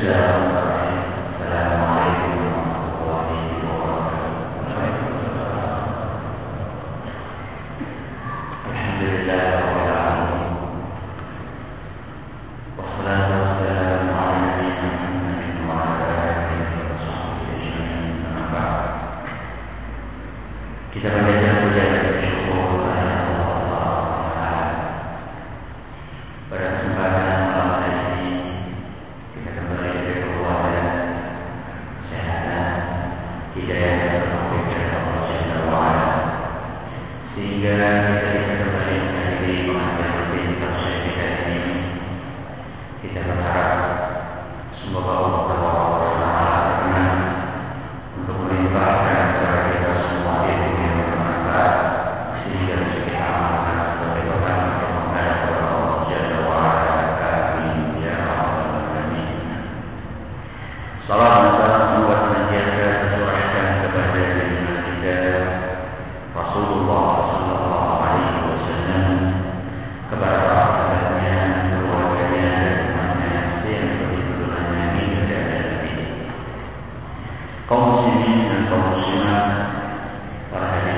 down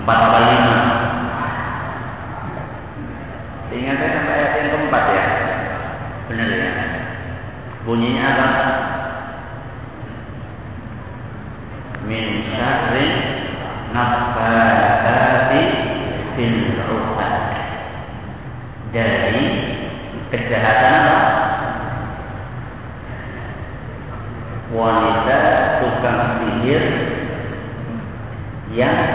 Empat atau lima? Ingat saya sampai ayat yang keempat ya? Benar ya? Bunyinya apa? Min syarri nafasati fil uqad. Dari kejahatan apa? Wanita tukang sihir yang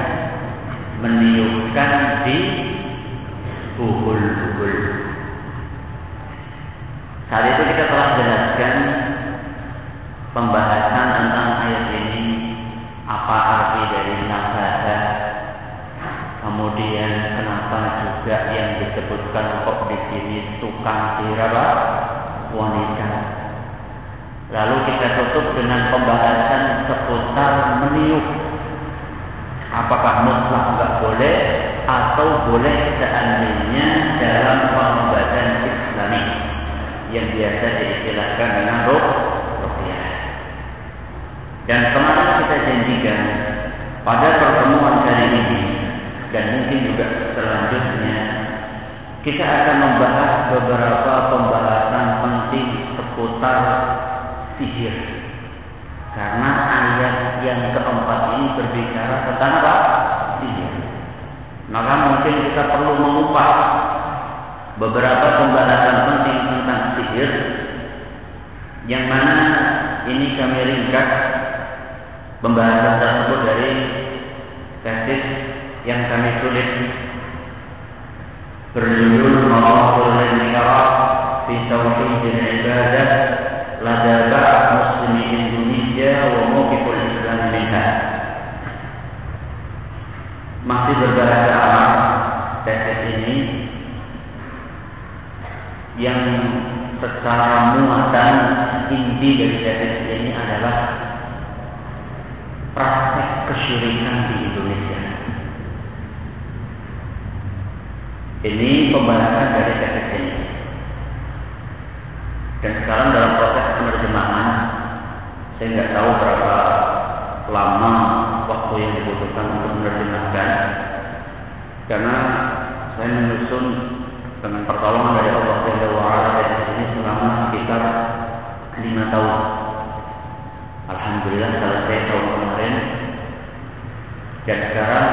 juga yang disebutkan kok di sini tukang sihir apa? wanita. Lalu kita tutup dengan pembahasan seputar meniup. Apakah mutlak nggak boleh atau boleh seandainya dalam pengobatan Islami yang biasa diistilahkan dengan ruqyah. Dan kemarin kita janjikan pada pertemuan dan mungkin juga selanjutnya kita akan membahas beberapa pembahasan penting seputar sihir. Karena ayat yang keempat ini berbicara tentang apa? Sihir. Maka mungkin kita perlu mengupas beberapa pembahasan penting tentang sihir yang mana ini kami ringkas pembahasan tersebut dari tesis yang kami tulis berjudul Mawaqul Inqirah fi Tauhidil Ibadah lada ba'd muslimi Indonesia wa mawqiful Islam minha masih berbahasa Arab tesis ini yang secara muatan inti dari tesis ini adalah praktek kesyirikan di Indonesia. Ini pembahasan dari tesis ini. Dan sekarang dalam proses penerjemahan, saya nggak tahu berapa lama waktu yang dibutuhkan untuk menerjemahkan. Karena saya menyusun dengan pertolongan dari Allah Jalla wa'ala dari sini selama sekitar lima tahun. Alhamdulillah selesai tahun kemarin dan sekarang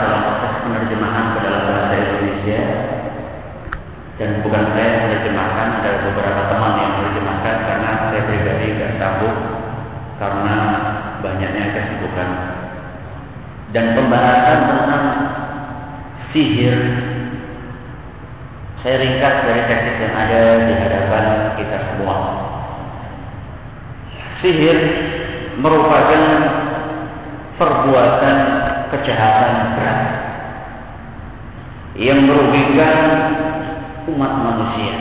dan bukan saya yang menerjemahkan ada beberapa teman yang menerjemahkan karena saya pribadi nggak sanggup karena banyaknya kesibukan dan pembahasan tentang sihir saya ringkas dari tesis yang ada di hadapan kita semua. sihir merupakan perbuatan kejahatan berat yang merugikan umat manusia.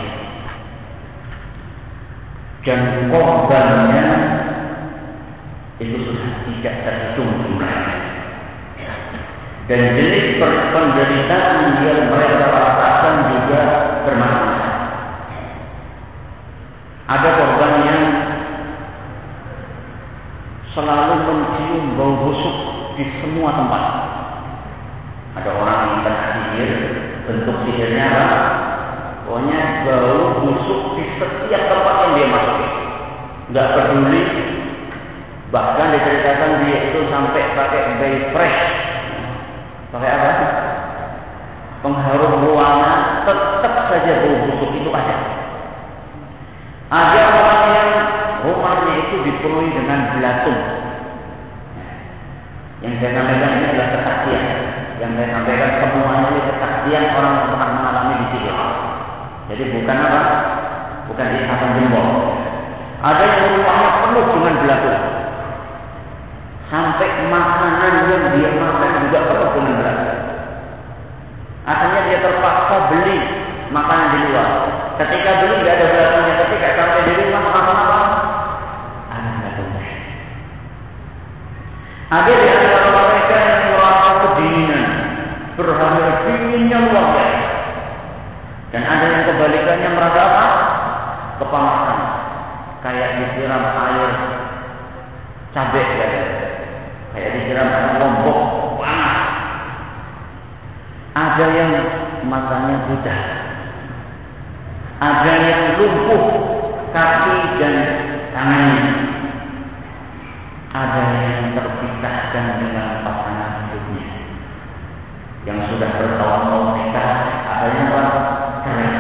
Dan korbannya itu sudah tidak terhitung dan jenis penderitaan yang mereka rasakan juga bermacam-macam ada korban yang selalu mencium bau busuk di semua tempat. Ada orang yang kena sihir, bentuk sihirnya apa? Pokoknya bau busuk di setiap tempat yang dia masuki. Gak peduli. Bahkan diceritakan dia itu sampai pakai bay fresh. Pakai apa? Pengharum ruangan tetap saja bau busuk itu ada. Ada orang yang rumahnya itu dipenuhi dengan belatung. Yang saya sampaikan ini adalah kesaksian. Yang saya sampaikan semuanya ini kesaksian orang yang pernah mengalami di sini. Jadi bukan apa? Bukan ikatan jempol. Ada yang rumahnya penuh dengan belatung. Sampai makanan yang dia makan juga penuh dengan belatung. Akhirnya dia terpaksa beli makanan di luar. Ketika beli tidak ada belakangnya, ketika sampai di rumah makan apa? Ada di antara mereka yang merasa kedinginan, berhamil dinginnya luar biasa. Dan ada yang kebalikannya merasa apa? Kepanasan. Kayak disiram air cabai kayak, kayak disiram air lombok panas. Ada yang matanya buta. Ada yang lumpuh kaki dan tangannya ada yang terpisahkan dengan pasangan hidupnya. Yang sudah bertahun-tahun nikah ada yang cerai.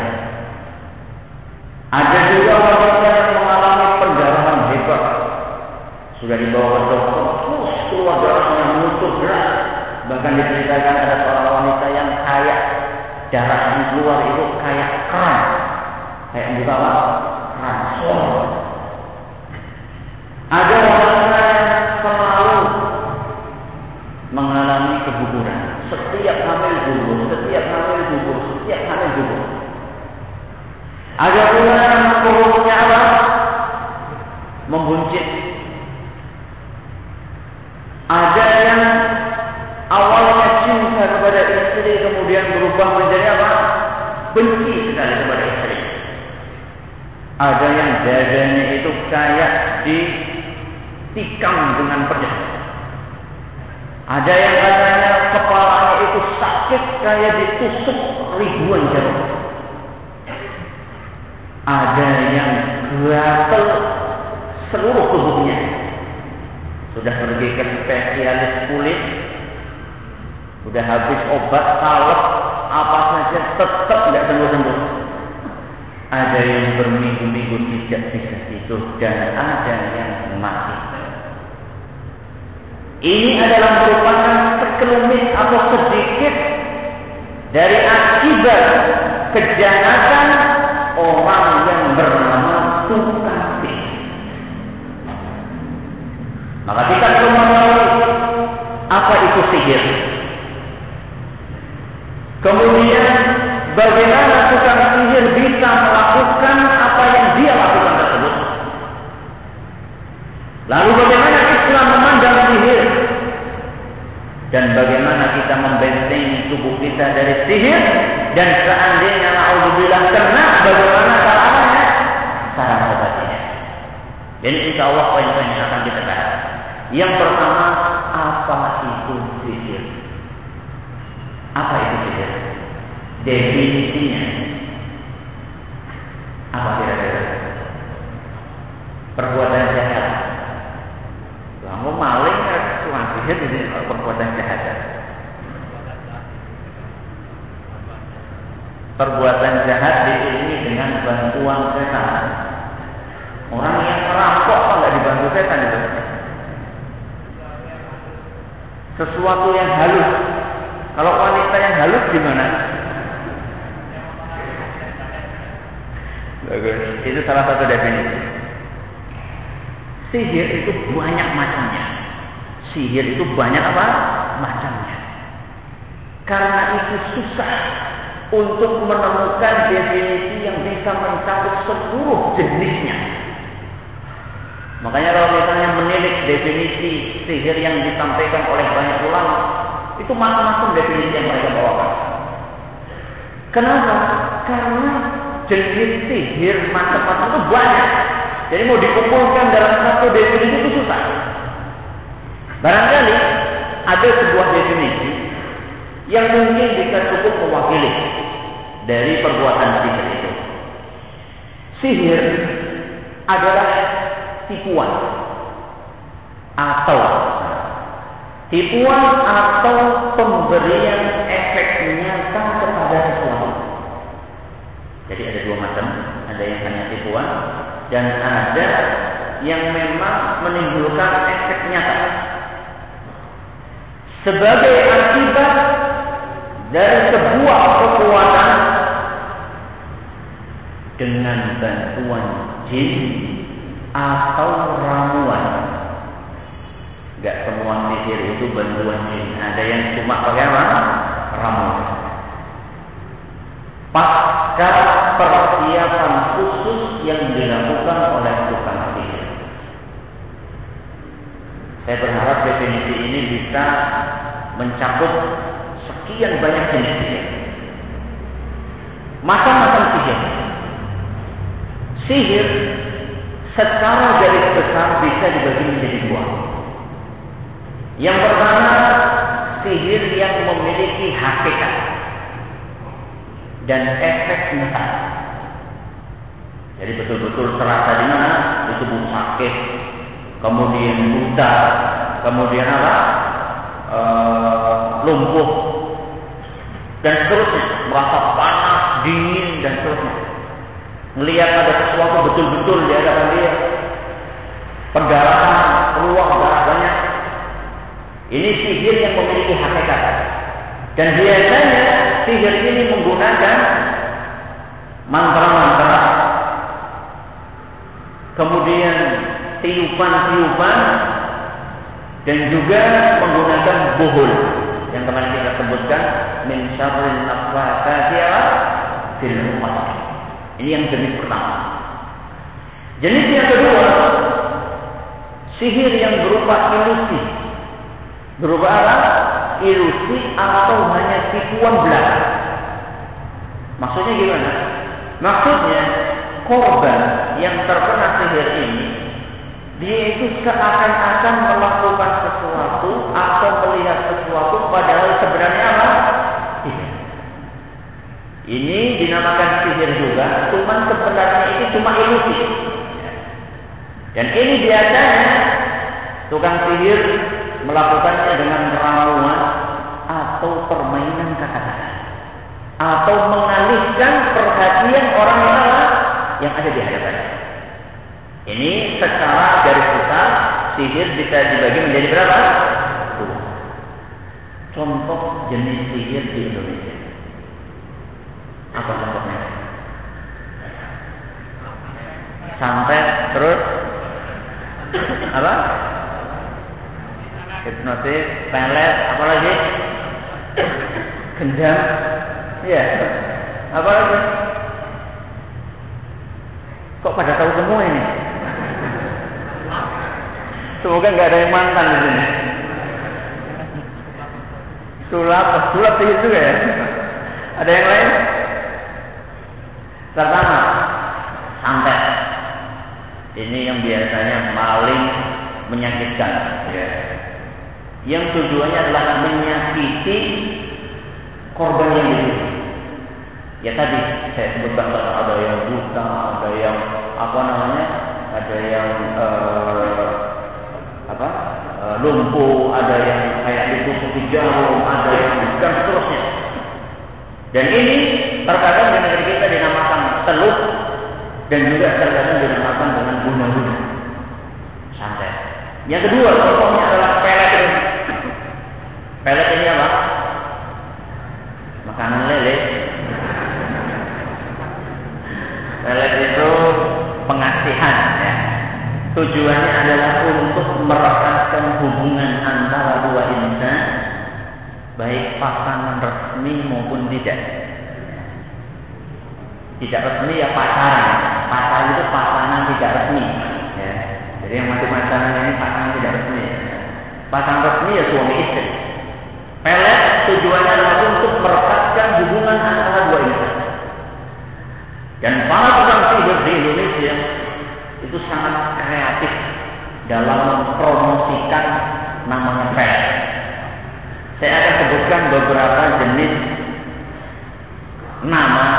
Ada juga wanita yang mengalami pendarahan hebat. Sudah dibawa ke dokter terus keluar darahnya menutup berat. Bahkan diceritakan ada seorang wanita yang kayak darah yang keluar itu kayak keran kayak buka apa? keran keguguran. Setiap hamil gugur, setiap hamil gugur, setiap hamil gugur. Ada pula yang perutnya apa? Membuncit. Ada yang awalnya cinta kepada istri kemudian berubah menjadi apa? Benci sekali kepada istri. Ada yang dadanya itu kayak ditikam dengan pedang. Ada yang katanya kepalanya itu sakit kayak ditusuk ribuan jarum. Ada yang gatel seluruh tubuhnya. Sudah pergi ke spesialis kulit, sudah habis obat salep apa saja tetap tidak sembuh-sembuh. Ada yang berminggu-minggu tidak bisa tidur dan ada yang mati. Ini adalah merupakan sekelumit atau sedikit dari akibat kejahatan orang yang bernama tukang Maka kita perlu mengetahui apa itu sihir. Kemudian bagaimana tukang sihir bisa melakukan apa yang dia lakukan tersebut. Lalu bagaimana Dan bagaimana kita membentengi tubuh kita dari sihir? Dan seandainya na'udzubillah kena, bagaimana caranya? Cara mengobatinya. Dan insya Allah poin-poin yang akan kita bahas. Yang pertama, apa itu sihir? Apa itu sihir? Definisinya. Apa kira-kira? Perbuatan jahat kamu maling tukang sihir ini perbuatan jahat. Perbuatan jahat diiringi dengan bantuan setan. Orang yang merampok kok nggak dibantu setan itu? Sesuatu yang halus. Kalau wanita yang halus gimana? Bagus. Itu salah satu definisi. Sihir itu banyak macamnya. Sihir itu banyak apa? Macamnya. Karena itu susah untuk menemukan definisi yang bisa mencakup seluruh jenisnya. Makanya kalau misalnya menilik definisi sihir yang disampaikan oleh banyak ulama, itu macam-macam definisi yang mereka bawakan. Kenapa? Karena jenis sihir macam-macam itu banyak. Jadi mau dikumpulkan dalam satu definisi itu susah. Barangkali ada sebuah definisi yang mungkin bisa cukup mewakili dari perbuatan sihir itu. Sihir adalah tipuan atau tipuan atau pemberian efek nyata kepada sesuatu. Jadi ada dua macam, ada yang hanya tipuan, dan ada yang memang menimbulkan efek nyata. Sebagai akibat dari sebuah kekuatan dengan bantuan jin atau ramuan. Gak semua sihir itu bantuan jin. Ada yang cuma pakai? Ramuan. Pasca persiapan khusus yang dilakukan oleh tukang sihir. Saya berharap definisi ini bisa mencakup sekian banyak jenis sihir. Macam-macam sihir. Sihir secara garis besar bisa dibagi menjadi dua. Yang pertama, sihir yang memiliki hakikat dan efek nyata. Jadi betul-betul terasa di mana di tubuh sakit, kemudian buta, kemudian apa? E, lumpuh dan seterusnya, merasa panas, dingin dan seterusnya. Melihat ada sesuatu betul-betul di hadapan dia. Perdarahan keluar darah banyak. Ini sihir yang memiliki hakikat. Dan biasanya sihir ini menggunakan mantra-mantra kemudian tiupan-tiupan dan juga menggunakan buhul yang kemarin kita sebutkan min syarril nafasati fil. Ini yang jenis pertama. Jenis yang kedua, sihir yang berupa ilusi. Berupa apa? Ilusi atau hanya tipuan belaka. Maksudnya gimana? Maksudnya korban yang terkena sihir ini dia itu seakan-akan melakukan sesuatu atau melihat sesuatu padahal sebenarnya apa? Tidak. Ini dinamakan sihir juga, cuman sebenarnya itu cuma ilusi. Dan ini biasanya tukang sihir melakukannya dengan ramuan atau permainan kata-kata atau mengalihkan perhatian orang yang yang ada di hadapannya. Ini secara garis besar sihir bisa dibagi menjadi berapa? Dua. Contoh jenis sihir di Indonesia. Apa contohnya? Santet terus apa? Hipnotis, pelet, apa lagi? Gendam, ya. Apa lagi? Kok pada tahu semua ini? Semoga nggak ada yang mantan di sini. Sulap, sulap sihir juga ya. Ada yang lain? Pertama, santet. Ini yang biasanya paling menyakitkan. Ya. Yang tujuannya adalah menyakiti korban yang dituju. Ya tadi saya sebutkan ada yang buta, ada yang apa namanya, ada yang uh, lumpuh, ada yang kayak ditutupi jarum, ada yang dan seterusnya. Dan ini terkadang di negeri kita dinamakan teluh dan juga terkadang dinamakan dengan guna-guna. Santet. Yang kedua contohnya adalah pelet ini. Pelet ini apa? Makanan lele. Pelet itu pengasihan ya. tujuannya adalah untuk merekatkan hubungan antara dua insan baik pasangan resmi maupun tidak. Tidak resmi ya pacaran. Pacaran itu pasangan tidak resmi ya. Jadi yang masih pacaran ini pasangan tidak resmi. Pasangan resmi ya suami istri. Pelet tujuannya adalah untuk merekatkan hubungan antara dua insan. Dan para tukang sihir di Indonesia itu sangat kreatif dalam mempromosikan namanya pelet saya akan sebutkan beberapa jenis nama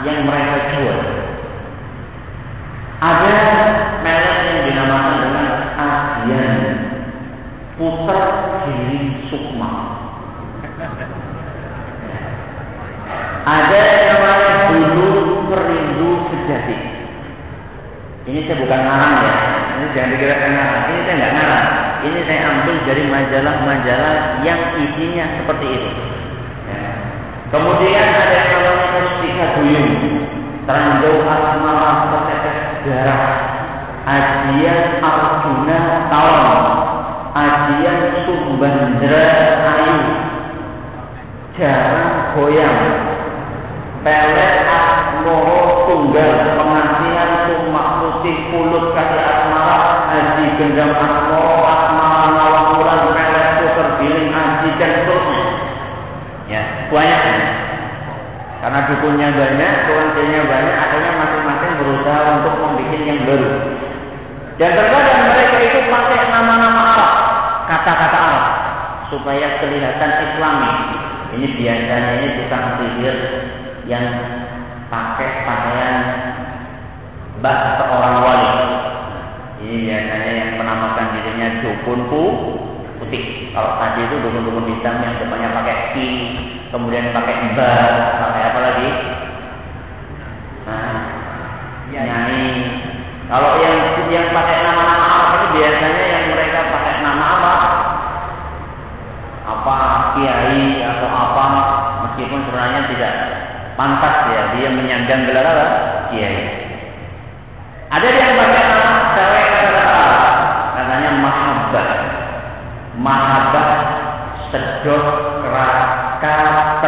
yang mereka jual. Ada merek yang dinamakan dengan Asian Puter Giling Sukma. Ada yang namanya Bulu Perindu Sejati. Ini saya bukan. Ini jangan dikira saya ngarang. Ini saya nggak ngarang. Ini saya ambil dari majalah-majalah yang isinya seperti itu. Ya. Kemudian ada yang namanya Mustika Duyung, Teranjau Asmara Setetes Darah, Ajian Arjuna Tawon, Ajian Sumbandra Ayu, Jarang Goyang, Pelet Asmoro Tunggal, Pengasihan Sumak Putih Pulut Kasih Asmara, Haji Gendam Asmoro, Asmara Nawanguran, Pelet Puter Biling, Haji dan seterusnya. Ya, banyak. Karena dukunnya banyak, tuannya banyak, akhirnya masing-masing berusaha untuk membuat yang baru. Dan terkadang mereka itu pakai nama-nama Arab, kata-kata Arab, supaya kelihatan Islami. Ini biasanya ini tukang sihir yang pakai pakaian bak dukun putih. Kalau tadi itu dukun-dukun hitam yang depannya pakai ki, kemudian pakai ba, pakai apa lagi? Nah, nyai. Kalau yang yang pakai nama-nama Arab itu biasanya yang mereka pakai nama apa? Apa kiai atau apa? Meskipun sebenarnya tidak pantas ya dia menyandang gelar apa? Kiai. Ada yang pakai Mahabbah sedot raka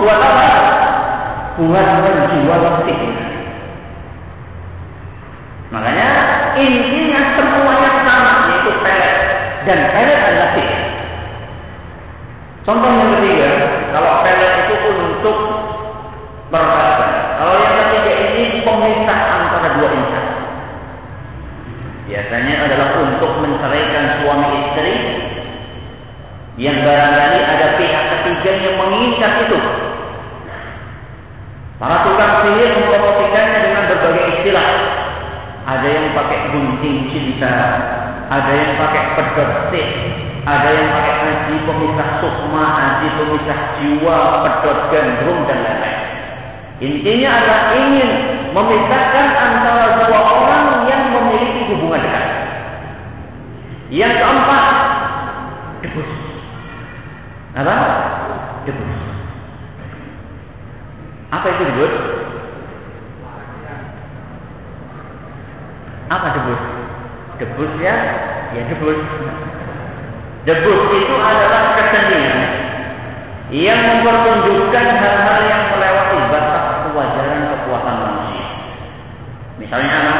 buat apa? Buat menjual sihir. Makanya intinya semuanya sama yaitu pelet dan pelet adalah sihir. Contoh yang ketiga, kalau pelet itu untuk merekatkan. Kalau yang ketiga ini pemisah antara dua insan. Biasanya adalah untuk menceraikan suami istri yang barangkali ada pihak ketiga yang mengincar itu. Para tukang sihir mempromosikannya dengan berbagai istilah. Ada yang pakai gunting cinta, ada yang pakai pedot ada yang pakai haji pemisah sukma, haji pemisah jiwa, pedot gandrung dan lain-lain. Intinya adalah ingin memisahkan antara dua orang yang memiliki hubungan dekat. Yang keempat, debus. Apa? Debus. Apa itu debus? Apa debus? Debus ya, ya debus. Debus itu adalah kesenian yang mempertunjukkan hal-hal yang melewati batas kewajaran kekuatan manusia. Misalnya apa?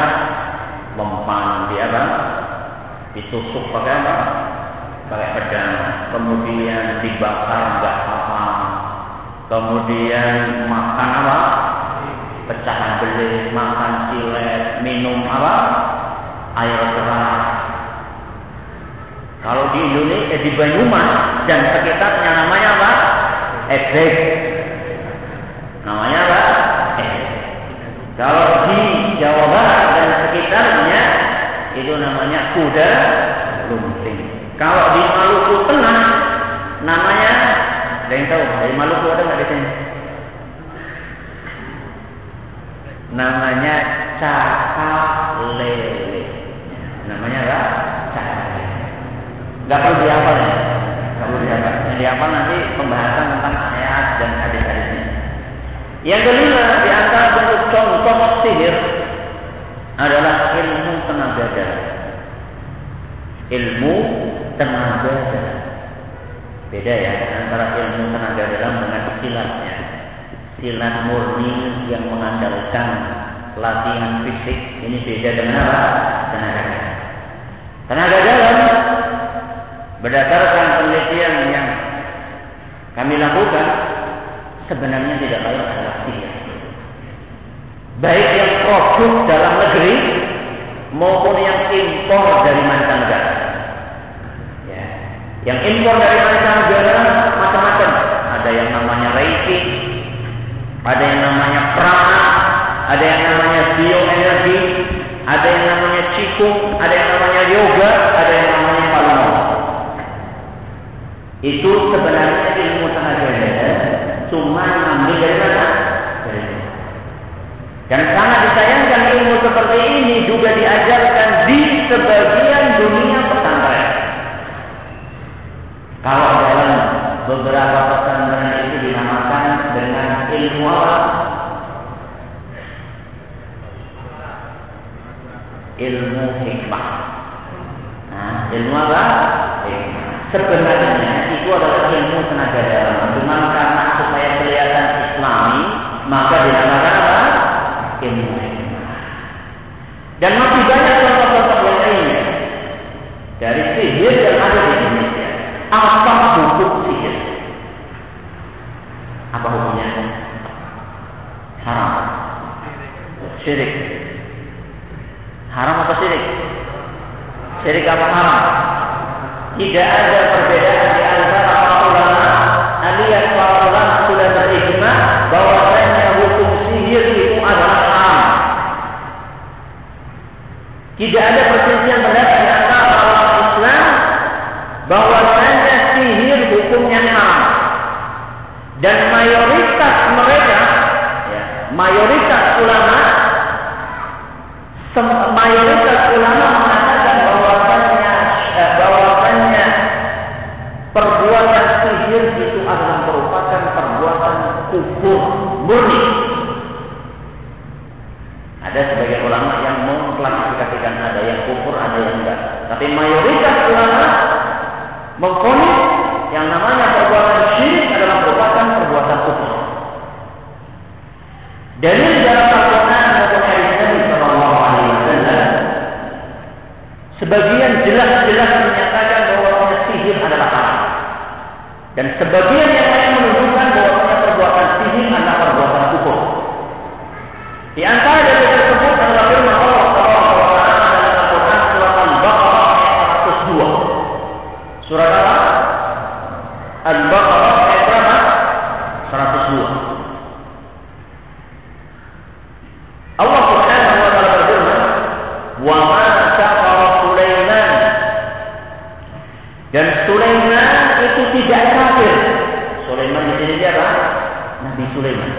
Mempan di apa? Ditusuk pakai apa? Pakai pedang. Kemudian dibakar nggak apa. Kemudian makan apa? Pecahan belis, makan silet, minum apa? Air keras, eh, di Banyumas dan sekitarnya namanya apa? Ebek. Namanya apa? Ebek. Kalau di Jawa Barat dan sekitarnya itu namanya kuda lumping. Kalau di Maluku Tengah namanya ada yang tahu? Dari Maluku ada nggak di sini? Namanya cakap. Namanya apa? Cakap. Gak perlu dihafal ya. Gak perlu. Yang dihafal nanti pembahasan tentang ayat dan hadis-hadisnya. Yang kelima di antara bentuk contoh sihir adalah ilmu tenaga dalam. Ilmu tenaga dalam. Beda ya antara ilmu tenaga dalam dengan silatnya. Silat murni yang mengandalkan latihan fisik ini beda dengan apa? Tenaga dalam. Tenaga dalam berdasarkan penelitian yang kami lakukan sebenarnya tidak lain adalah sihir. Baik yang produk dalam negeri maupun yang impor dari mancanegara. Ya. Yang impor dari mancanegara macam-macam. Ada yang namanya reiki, ada yang namanya prana, ada yang namanya bioenergi, ada yang namanya cikung, ada yang namanya yoga, ada yang namanya palung. Itu sebenarnya beberapa pesantren itu dinamakan dengan ilmu apa? Ilmu hikmah. Nah, ilmu apa? Hikmah. Sebenarnya itu adalah ilmu tenaga dalam. Cuma karena supaya kelihatan islami, maka dinamakan Syirik. Haram apa syirik? Syirik apa haram? Tidak ada perbedaan di antara para ulama alias para ulama sudah berijma bahwasanya hukum sihir itu adalah haram. Tidak ada perselisihan pendapat di antara para Islam bahwasanya sihir hukumnya haram. Dan mayoritas mereka, ya, mayoritas ulama, Dan sebagian yang lain menunjukkan bahwa perbuatan sihir adalah perbuatan kufur. Di antara dari tersebut adalah firman Allah Subhanahu wa taala dalam Al-Qur'an surat Al-Baqarah ayat 102. Surat apa? Al-Baqarah ayat berapa? 102. Allah Subhanahu wa taala berfirman, "Wa ma kafara Sulaiman." Dan Sulaiman itu tidak kafir. Sulaiman di sini siapa? Nabi Sulaiman.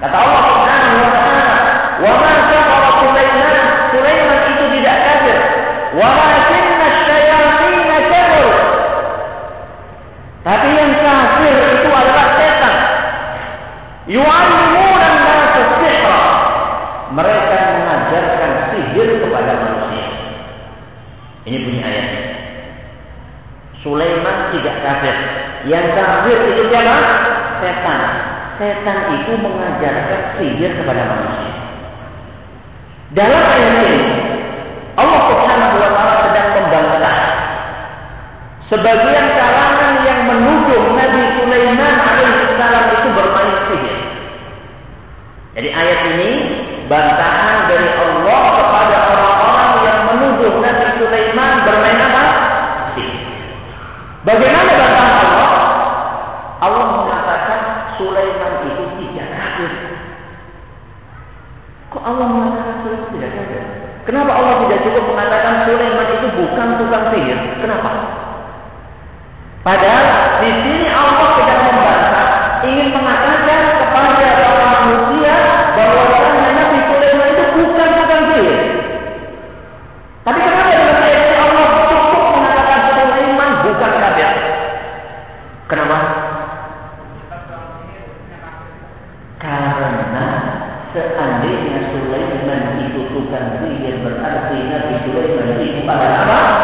Kata Allah Subhanahu wa taala, "Wa ma kafara Sulaiman." Sulaiman itu tidak kafir. Walakinna syayatin kafaru. Tapi yang kafir itu adalah setan. Yu'allimuna an-nasa sihra. Mereka mengajarkan sihir kepada manusia. Ini bunyi ayatnya. Sulaiman tidak kafir. Yang kafir itu siapa? Setan. Setan itu mengajarkan sihir kepada manusia. bukan sihir berarti Nabi Sulaiman itu pada apa?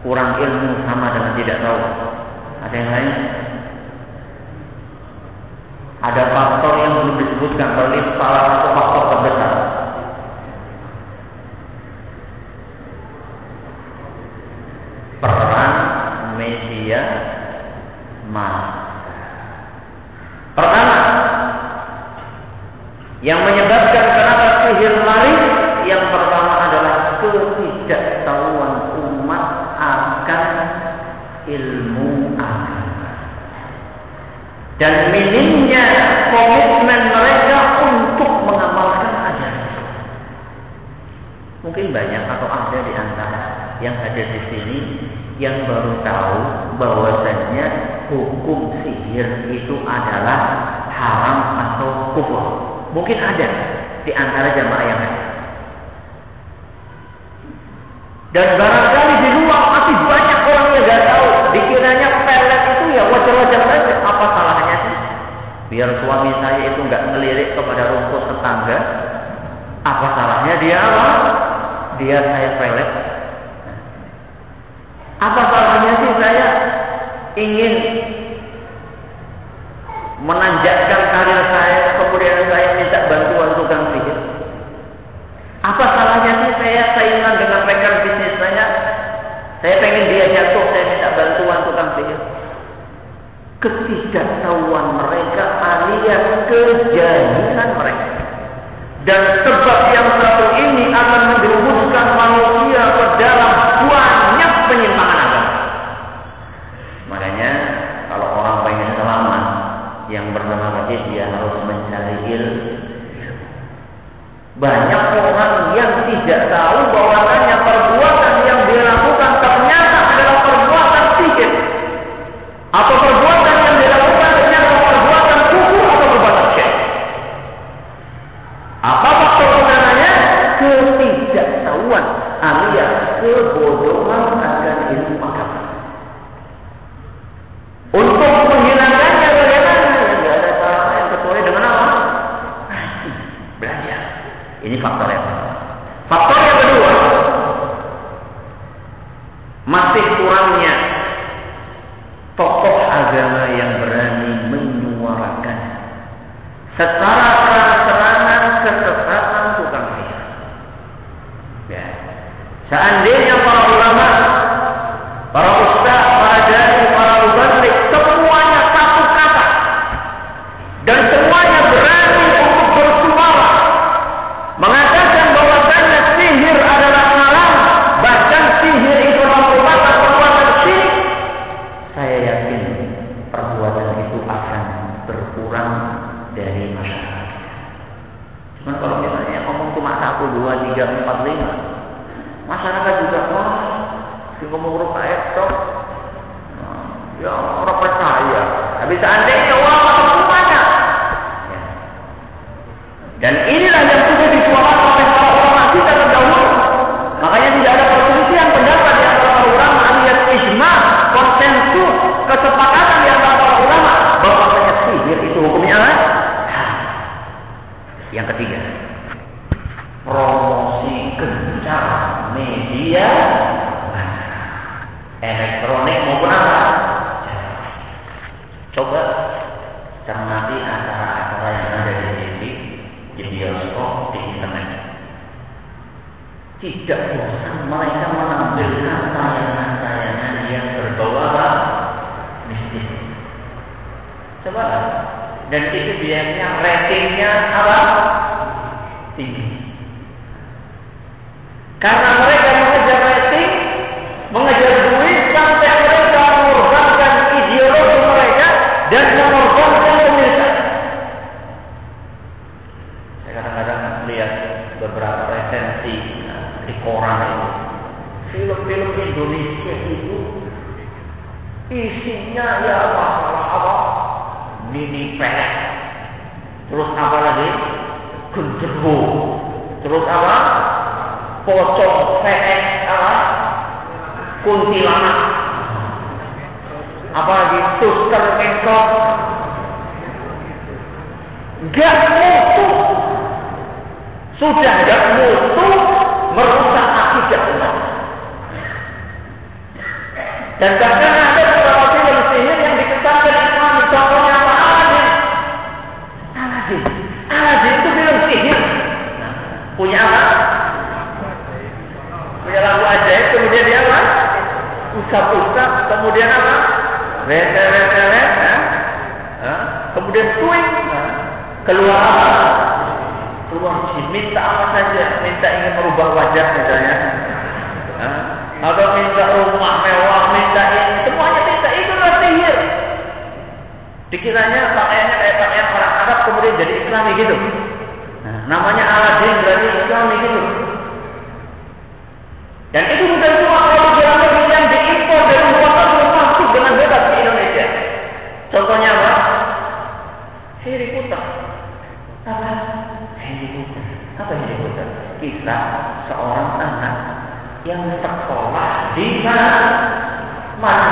kurang ilmu sama dengan tidak tahu. Ada yang lain? Ada faktor yang belum disebutkan, berarti salah satu faktor terbesar Mungkin ada di antara jamaah yang Apa salahnya sih saya saingan dengan rekan bisnis saya? Saya pengen dia jatuh, saya minta bantuan tukang sihir. Ketidaktahuan mereka alias kejahilan mereka. Dan sebab yang satu ini akan menjerumuskan manusia ke dalam banyak penyimpangan agama. Makanya kalau orang pengen selamat, yang bernama tadi dia harus mencari ilmu. Banyak terus apa? Pocong PS apa? Kuntilanak apa lagi? Suster esok gak mutu. Sudah gak mutu merusak akidah umat. Dan bahkan Usap-usap kemudian apa? Retret-retret. Ha? Ha? Kemudian tuing. Ha? Keluar apa? Keluar mungkin. Minta apa saja. Minta ingin merubah wajah misalnya. Ha? Atau minta rumah mewah. Minta ini. Semuanya minta. Itu adalah sihir. Dikiranya pakaiannya kayak eh, pakaian orang Arab kemudian jadi islami gitu. Nah, namanya Aladin berarti islami gitu. jika mas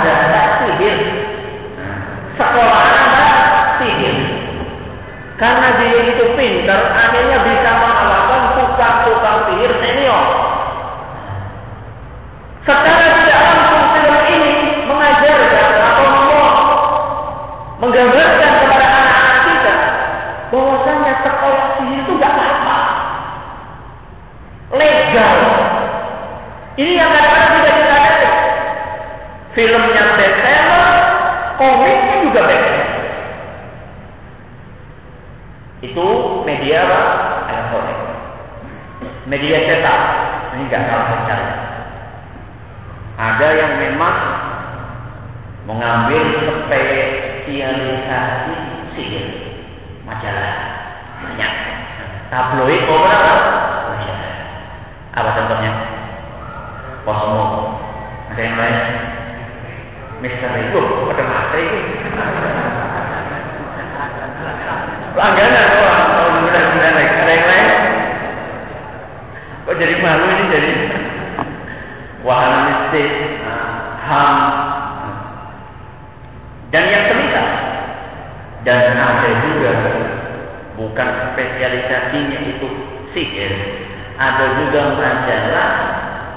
ada juga majalah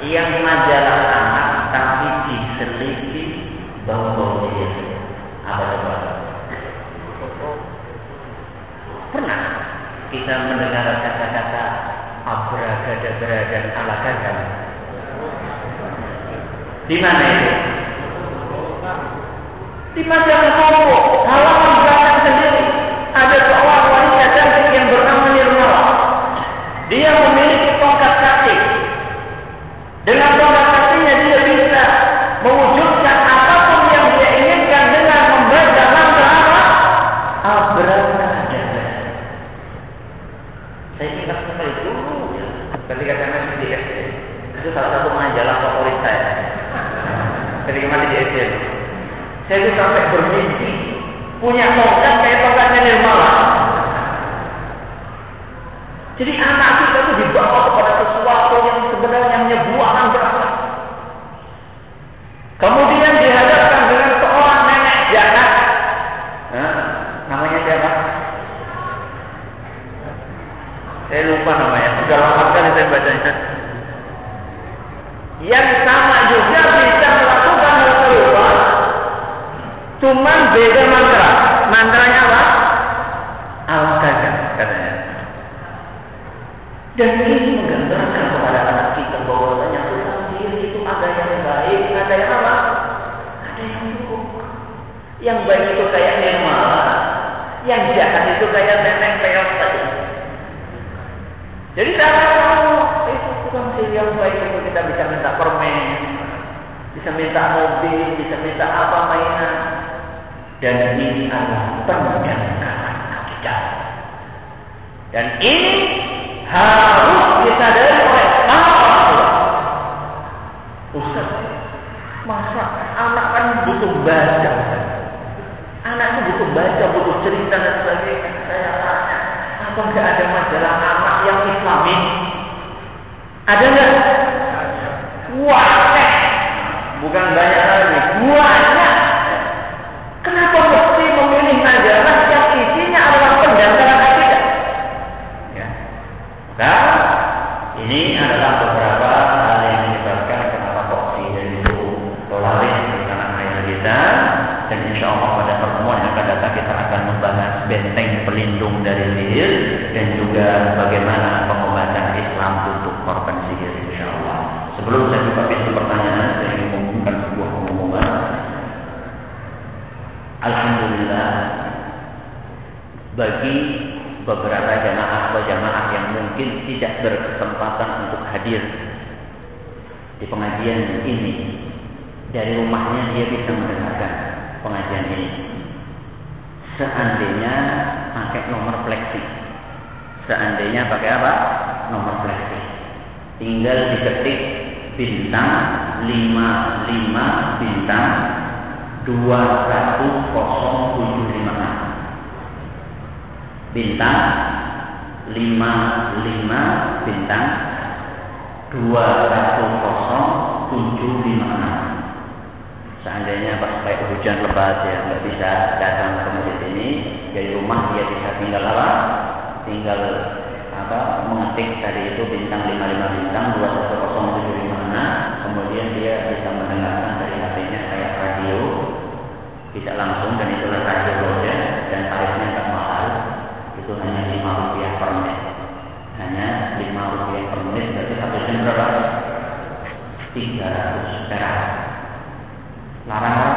yang majalah anak tapi diseliti bau-bau apa coba pernah kita mendengar kata-kata abragada dan ala kadam di mana itu? Di majalah Tempo, halaman belakang sendiri, ada seorang wanita cantik yang bernama Nirmala. Dia memiliki tongkat kaki. Dengan tongkat kakinya dia bisa mewujudkan apa pun yang dia inginkan dengan membaca mantra apa? Abracadabra. Saya ingat sekali dulu ya, ketika saya masih di SD. Itu salah satu majalah favorit saya. Ketika masih di SD. Saya itu sampai bermimpi punya tongkat kayak tongkatnya Nirmala. Jadi anak kita itu dibawa kepada sesuatu yang sebenarnya hanya buahan berapa. Kemudian dihadapkan dengan seorang nenek janda. Nah, namanya siapa? Saya lupa namanya. Sudah lama sekali saya bacanya. Yang sama juga bisa melakukan hal serupa Cuman beda mantra. Mantranya apa? Al-Qajar katanya. Dan ini menggambarkan kepada anak kita bahwasanya Tuhan diri itu ada yang baik, ada yang apa? Ada yang buruk. Yang baik itu kayak Nirmala, yang jahat itu kayak nenek peot. Jadi kalau itu tukang sihir yang baik itu kita bisa minta permen, bisa minta mobil, bisa minta apa mainan. Dan ini adalah pendangkalan akidah. Dan ini harus disadari oleh tua. Ustaz, masa anak kan butuh baca. Anak itu butuh baca, butuh cerita dan sebagainya. Saya tanya, apa enggak ada majalah anak yang islami? Ada enggak? Wah, bukan banyak lagi, banyak. Kita dan insya Allah pada pertemuan yang akan datang kita akan membahas benteng pelindung dari sihir dan juga bagaimana pengobatan Islam untuk korban sihir insya Allah. Sebelum saya buka pintu pertanyaan, saya ingin mengumumkan sebuah pengumuman. Alhamdulillah bagi beberapa jamaah atau jamaah yang mungkin tidak berkesempatan untuk hadir di pengajian ini dari rumahnya dia bisa mendengarkan pengajian ini. Seandainya pakai nomor flexi. Seandainya pakai apa? Nomor flexi. Tinggal diketik bintang 55 bintang 21075 bintang 55 bintang 21075 seandainya pas kayak hujan lebat ya nggak bisa datang ke masjid ini dari rumah dia bisa tinggal apa? Tinggal apa mengetik tadi itu bintang 55 bintang 21075 kemudian dia bisa mendengarkan dari HP-nya kayak radio. Tidak langsung dan itulah radio roda dan tarifnya nggak mahal. Itu hanya 5 rupiah per menit. Hanya 5 rupiah per menit berarti satu jam berapa? 300 perak 拿来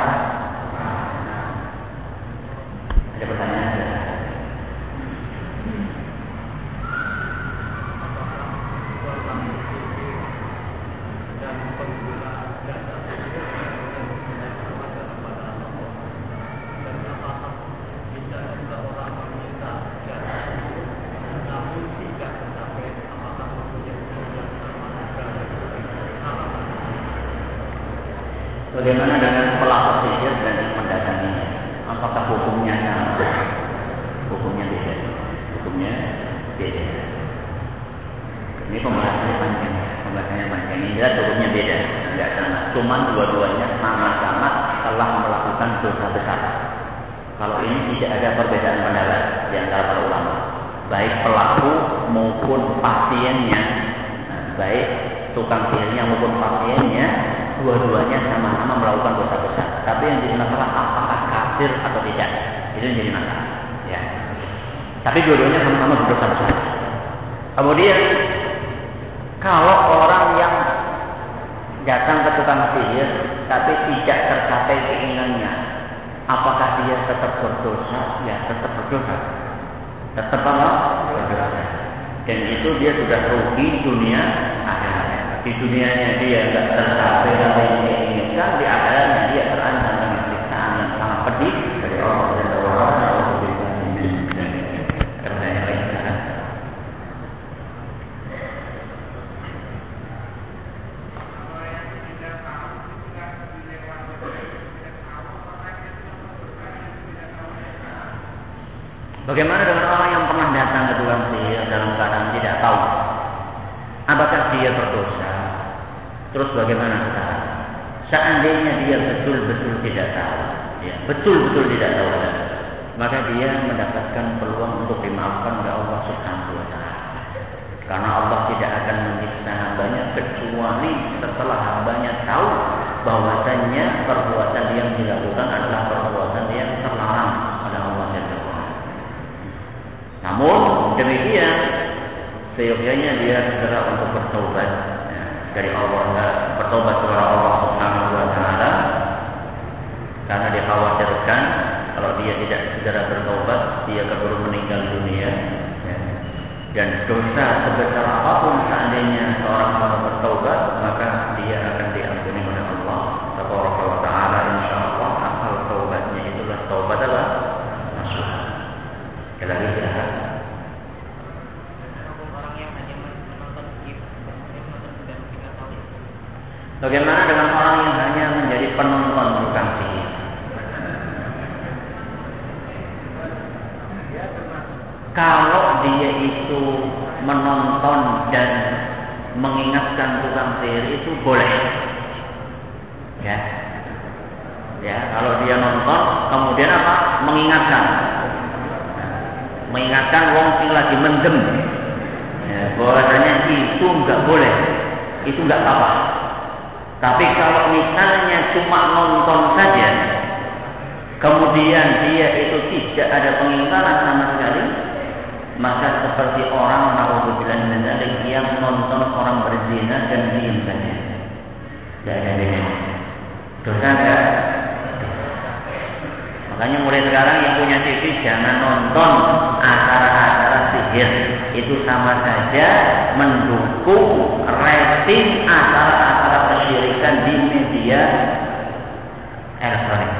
Dan itu dia sudah rugi dunia akhirat. Di dunianya dia tidak tercapai apa yang dia inginkan, di akhiratnya dia terancam dengan siksaan yang sangat pedih dari Allah dan Allah. Bagaimana orang yang pernah tukang sihir dalam keadaan tidak tahu apakah dia berdosa? Terus bagaimana sekarang? Seandainya dia betul-betul tidak tahu, ya, betul-betul tidak tahu, maka dia mendapatkan peluang untuk dimaafkan oleh Allah Subhanahu wa taala. Karena Allah tidak akan menyiksa hambanya kecuali setelah hambanya tahu bahwasanya perbuatan yang dilakukan adalah perbuatan yang terlarang oleh Allah Jalla namun demikian seyogyanya dia segera untuk bertobat ya, dari Allah bertobat kepada Allah Subhanahu wa taala. Karena dikhawatirkan kalau dia tidak segera bertobat dia keburu meninggal dunia. Ya. dan dosa sebesar apa pun seandainya seorang hamba bertobat maka dia akan diampuni oleh Allah Taala insyaallah asal taubatnya itulah taubat adalah nasuha sekali lagi ya Bagaimana dengan orang yang hanya menjadi penonton tukang sihir? Kalau dia itu menonton dan mengingatkan tukang sihir itu boleh. Ya. Ya, kalau dia nonton kemudian apa? Mengingatkan. Mengingatkan wong sing lagi mendem. Ya, bahwasanya itu enggak boleh. Itu enggak apa-apa. Tapi kalau misalnya cuma nonton saja, kemudian dia itu tidak ada pengingkaran sama sekali, maka seperti orang naudzubillah min yang nonton orang berzina dan diam saja. Tidak ada bedanya. Dosa enggak? Makanya mulai sekarang yang punya TV jangan nonton acara-acara sihir. Itu sama saja mendukung rating acara-acara kesyirikan di media elektronik.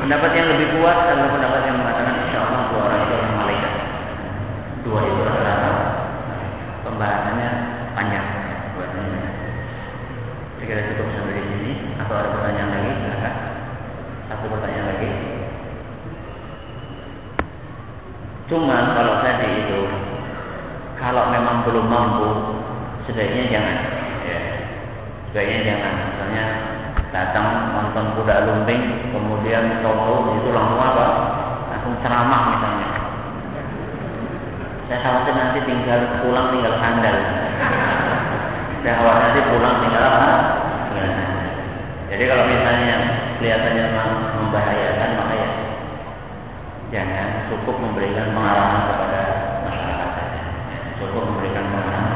Pendapat yang lebih kuat adalah pendapat yang mengatakan insya Allah dua orang itu adalah malaikat. Dua itu adalah pembahasannya panjang. Saya kira cukup sampai di sini. Atau ada pertanyaan lagi? Silakan. Satu pertanyaan lagi. Cuma kalau tadi itu kalau memang belum mampu sebaiknya jangan. Ya. sebaiknya jangan. Misalnya datang nonton kuda lumping kemudian tahu itu langsung apa? Langsung ceramah misalnya. Saya khawatir nanti tinggal pulang tinggal sandal. Saya khawatir nanti pulang tinggal apa? Tinggal sandal. Jadi kalau misalnya kelihatannya membahayakan maka ya jangan cukup memberikan pengalaman kepada pues.